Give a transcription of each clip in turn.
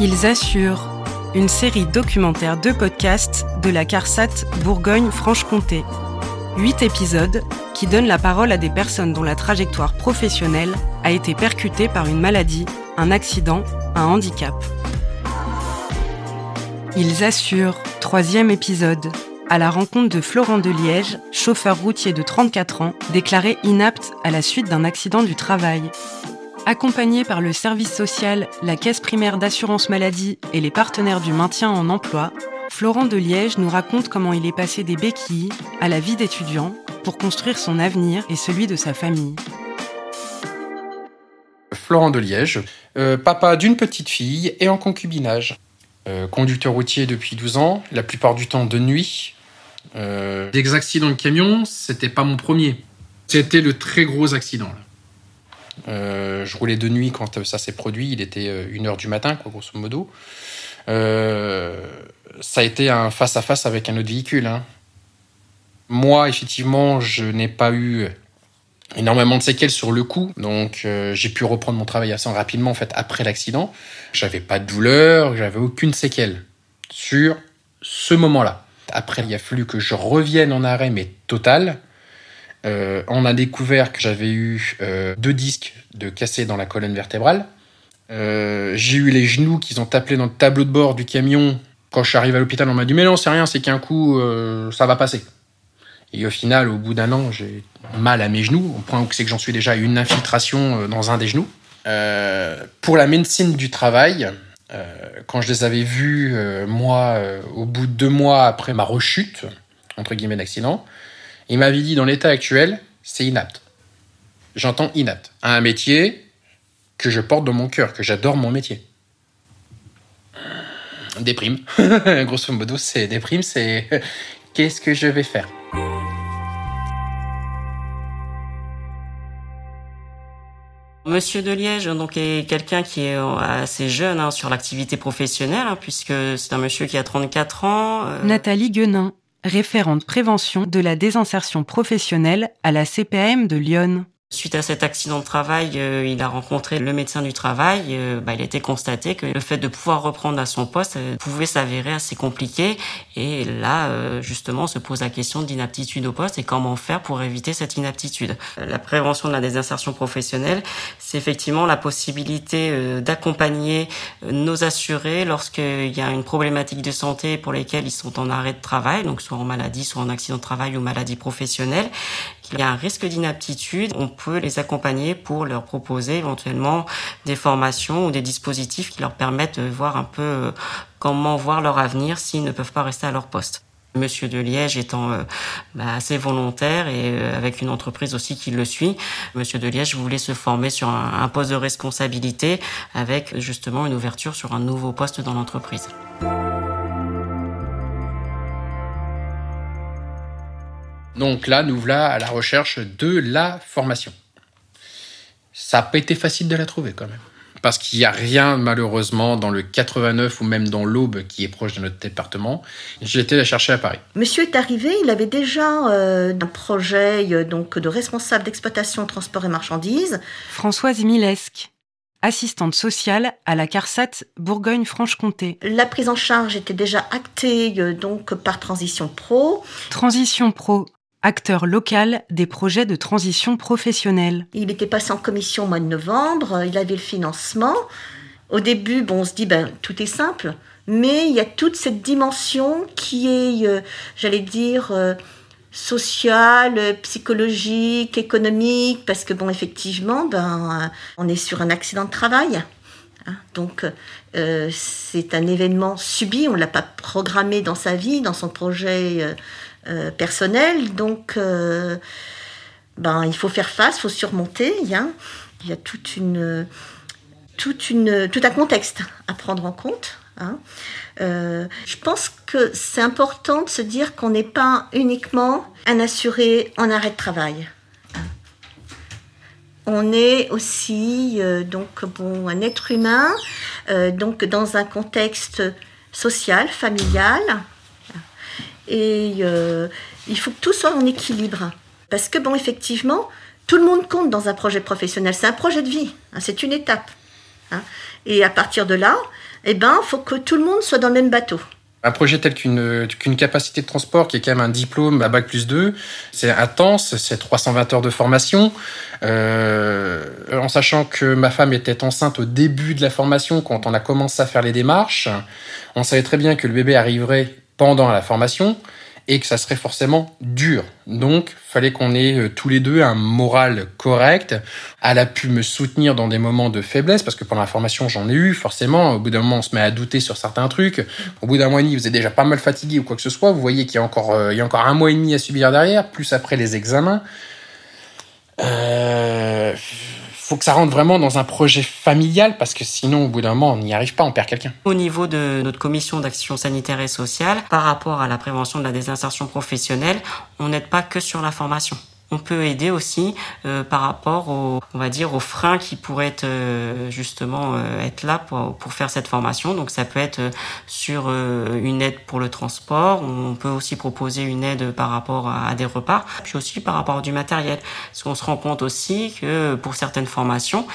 Ils assurent une série documentaire de podcasts de la CARSAT Bourgogne-Franche-Comté. Huit épisodes qui donnent la parole à des personnes dont la trajectoire professionnelle a été percutée par une maladie, un accident, un handicap. Ils assurent, troisième épisode, à la rencontre de Florent de Liège, chauffeur routier de 34 ans, déclaré inapte à la suite d'un accident du travail. Accompagné par le service social, la caisse primaire d'assurance maladie et les partenaires du maintien en emploi, Florent de Liège nous raconte comment il est passé des béquilles à la vie d'étudiant pour construire son avenir et celui de sa famille. Florent de Liège, euh, papa d'une petite fille et en concubinage. Euh, conducteur routier depuis 12 ans, la plupart du temps de nuit. Euh, des accidents de camion, c'était pas mon premier. C'était le très gros accident. Là. Euh, je roulais de nuit quand ça s'est produit. Il était 1h du matin, grosso modo. Euh, ça a été un face-à-face avec un autre véhicule. Hein. Moi, effectivement, je n'ai pas eu énormément de séquelles sur le coup, donc euh, j'ai pu reprendre mon travail assez rapidement en fait après l'accident. J'avais pas de douleur, j'avais aucune séquelle sur ce moment-là. Après, il a fallu que je revienne en arrêt, mais total. Euh, on a découvert que j'avais eu euh, deux disques de cassés dans la colonne vertébrale. Euh, j'ai eu les genoux qui ont tapé dans le tableau de bord du camion. Quand je suis arrivé à l'hôpital, on m'a dit Mais non, c'est rien, c'est qu'un coup, ça va passer. Et au final, au bout d'un an, j'ai mal à mes genoux, au point où c'est que j'en suis déjà une infiltration dans un des genoux. pour la médecine du travail, quand je les avais vus, moi, au bout de deux mois après ma rechute, entre guillemets d'accident, il m'avait dit dans l'état actuel, c'est inapte. J'entends inapte. À un métier que je porte dans mon cœur, que j'adore mon métier. Déprime. Grosso modo, c'est déprime, c'est qu'est-ce que je vais faire? Monsieur de Liège donc est quelqu'un qui est assez jeune hein, sur l'activité professionnelle, hein, puisque c'est un monsieur qui a 34 ans. Euh. Nathalie Guenin, référente prévention de la désinsertion professionnelle à la CPAM de Lyon. Suite à cet accident de travail, euh, il a rencontré le médecin du travail. Euh, bah, il a été constaté que le fait de pouvoir reprendre à son poste euh, pouvait s'avérer assez compliqué. Et là, justement, se pose la question d'inaptitude au poste et comment faire pour éviter cette inaptitude. La prévention de la désinsertion professionnelle, c'est effectivement la possibilité d'accompagner nos assurés lorsqu'il y a une problématique de santé pour lesquelles ils sont en arrêt de travail, donc soit en maladie, soit en accident de travail ou maladie professionnelle, qu'il y a un risque d'inaptitude, on peut les accompagner pour leur proposer éventuellement des formations ou des dispositifs qui leur permettent de voir un peu euh, comment voir leur avenir s'ils ne peuvent pas rester à leur poste. Monsieur de Liège étant euh, bah, assez volontaire et euh, avec une entreprise aussi qui le suit, Monsieur de Liège voulait se former sur un, un poste de responsabilité avec justement une ouverture sur un nouveau poste dans l'entreprise. Donc là, nous voilà à la recherche de la formation. Ça n'a pas été facile de la trouver quand même. Parce qu'il n'y a rien, malheureusement, dans le 89 ou même dans l'Aube qui est proche de notre département. J'ai été la chercher à Paris. Monsieur est arrivé, il avait déjà euh, un projet euh, donc, de responsable d'exploitation, transport et marchandises. Françoise Milesque assistante sociale à la CARSAT Bourgogne-Franche-Comté. La prise en charge était déjà actée euh, donc par Transition Pro. Transition Pro, acteur local des projets de transition professionnelle. Il était passé en commission au mois de novembre, il avait le financement. Au début, bon, on se dit, ben, tout est simple, mais il y a toute cette dimension qui est, euh, j'allais dire, euh, sociale, psychologique, économique, parce que, bon, effectivement, ben, on est sur un accident de travail. Hein. donc, euh, c'est un événement subi, on ne l'a pas programmé dans sa vie, dans son projet euh, personnel. Donc, euh, ben, il faut faire face, il faut surmonter. Il y a, toute une, toute une, tout un contexte à prendre en compte. Hein. Euh, je pense que c'est important de se dire qu'on n'est pas uniquement un assuré en arrêt de travail. On est aussi donc bon un être humain donc dans un contexte social, familial, et euh, il faut que tout soit en équilibre. Parce que, bon, effectivement, tout le monde compte dans un projet professionnel. C'est un projet de vie, hein, c'est une étape. Hein. Et à partir de là, eh ben, faut que tout le monde soit dans le même bateau. Un projet tel qu'une capacité de transport qui est quand même un diplôme à bac plus 2, c'est intense, c'est 320 heures de formation. Euh, en sachant que ma femme était enceinte au début de la formation, quand on a commencé à faire les démarches, on savait très bien que le bébé arriverait pendant la formation et que ça serait forcément dur. Donc, fallait qu'on ait euh, tous les deux un moral correct. Elle a pu me soutenir dans des moments de faiblesse, parce que pendant la formation, j'en ai eu, forcément. Au bout d'un moment, on se met à douter sur certains trucs. Au bout d'un mois et demi, vous êtes déjà pas mal fatigué ou quoi que ce soit. Vous voyez qu'il y a encore, euh, il y a encore un mois et demi à subir derrière, plus après les examens. Euh, faut que ça rentre vraiment dans un projet familial parce que sinon, au bout d'un moment, on n'y arrive pas, on perd quelqu'un. Au niveau de notre commission d'action sanitaire et sociale, par rapport à la prévention de la désinsertion professionnelle, on n'aide pas que sur la formation on peut aider aussi euh, par rapport aux, on va dire, aux freins qui pourraient être euh, justement euh, être là pour, faire cette formation. Donc ça peut être sur une aide pour le transport. On peut aussi proposer une aide par rapport à, des repas, puis aussi par rapport à du matériel. Parce qu'on se rend compte aussi que pour certaines formations,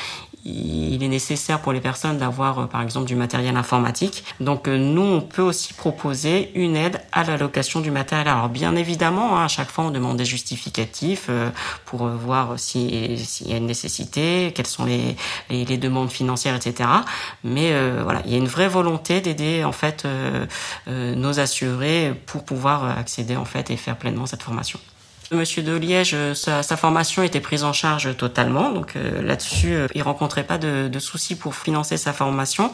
il est nécessaire pour les personnes d'avoir euh, par exemple du matériel informatique. Donc euh, nous, on peut aussi proposer une aide à la location du matériel. Alors bien évidemment, hein, à chaque fois, on demande des justificatifs euh, pour voir s'il y a une nécessité, quelles sont les demandes financières, etc. Mais voilà, il y a une vraie volonté d'aider en fait nos assurés pour pouvoir accéder en fait et faire pleinement cette formation. Monsieur de Liège, euh, sa, formation était prise en charge totalement, donc euh, là-dessus, euh, il rencontrait pas de, soucis pour financer sa formation.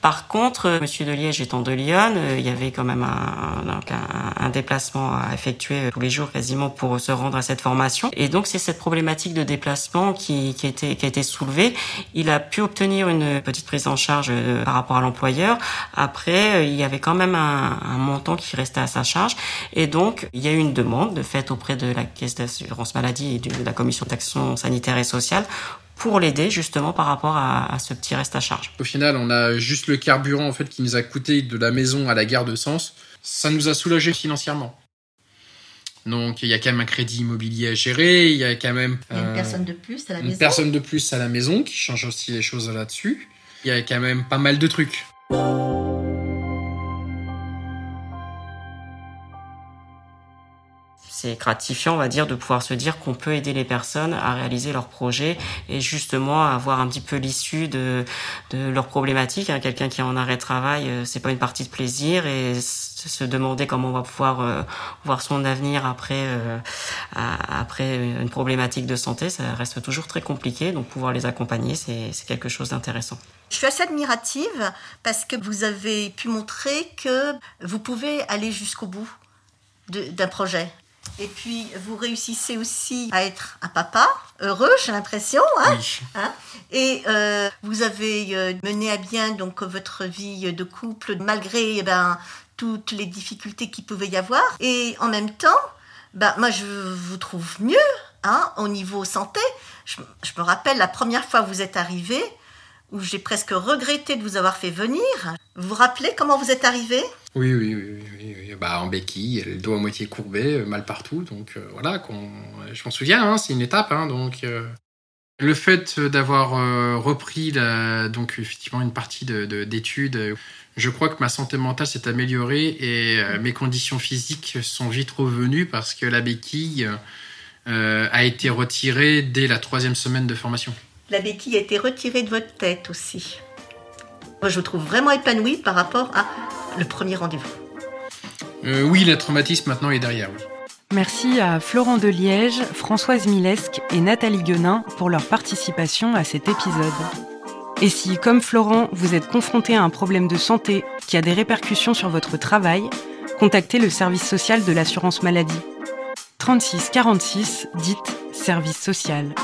Par contre, euh, Monsieur de Liège étant de Lyon, euh, il y avait quand même un, déplacement à effectuer tous les jours quasiment pour se rendre à cette formation. Et donc c'est cette problématique de déplacement qui, qui, a soulevée. Il a pu obtenir une petite prise en charge par rapport à l'employeur. Après, il y avait quand même un, un montant qui restait à sa charge. Et donc, il y a eu une demande de fait auprès de la caisse d'assurance maladie et de la commission d'action sanitaire et sociale pour l'aider justement par rapport à, à, ce petit reste à charge. Au final, on a juste le carburant en fait qui nous a coûté de la maison à la gare de Sens. Ça nous a soulagé financièrement. Donc il y a quand même un crédit immobilier à gérer, il y a quand même il y a une euh, personne de plus à la une maison. personne de plus à la maison qui change aussi les choses là-dessus. Il y a quand même pas mal de trucs. C'est gratifiant, on va dire, de pouvoir se dire qu'on peut aider les personnes à réaliser leurs projets et justement avoir un petit peu l'issue de, de leurs problématiques. Hein. Quelqu'un qui est en arrêt de travail, euh, c'est pas une partie de plaisir et se demander comment on va pouvoir euh, voir son avenir après euh, après une problématique de santé, ça reste toujours très compliqué. Donc pouvoir les accompagner, c'est quelque chose d'intéressant. Je suis assez admirative parce que vous avez pu montrer que vous pouvez aller jusqu'au bout d'un projet. Et puis, vous réussissez aussi à être un papa heureux, j'ai l'impression. Hein, oui. hein et euh, vous avez euh, mené à bien donc votre vie de couple malgré eh ben, toutes les difficultés qu'il pouvait y avoir. Et en même temps, ben, moi, je vous trouve mieux hein, au niveau santé. Je, je me rappelle la première fois que vous êtes arrivé, où j'ai presque regretté de vous avoir fait venir. Vous vous rappelez comment vous êtes arrivé oui, oui, oui, Bah, en béquille, le dos à moitié courbé, euh, mal partout. Donc euh, voilà, je m'en souviens, hein, c'est une étape. Hein, donc euh, le fait d'avoir repris donc effectivement une partie d'études, de, je crois que ma santé mentale s'est améliorée et mes conditions physiques sont vite revenues parce que la béquille a été retirée dès la troisième semaine de formation. La béquille a été retirée de votre tête aussi. Moi, je vous trouve vraiment épanouie par rapport à le premier rendez-vous. Euh, oui, le traumatisme maintenant est derrière. Merci à Florent de Liège, Françoise Milesque et Nathalie Guenin pour leur participation à cet épisode. Et si, comme Florent, vous êtes confronté à un problème de santé qui a des répercussions sur votre travail, contactez le service social de l'assurance maladie. 36 46, dites service social.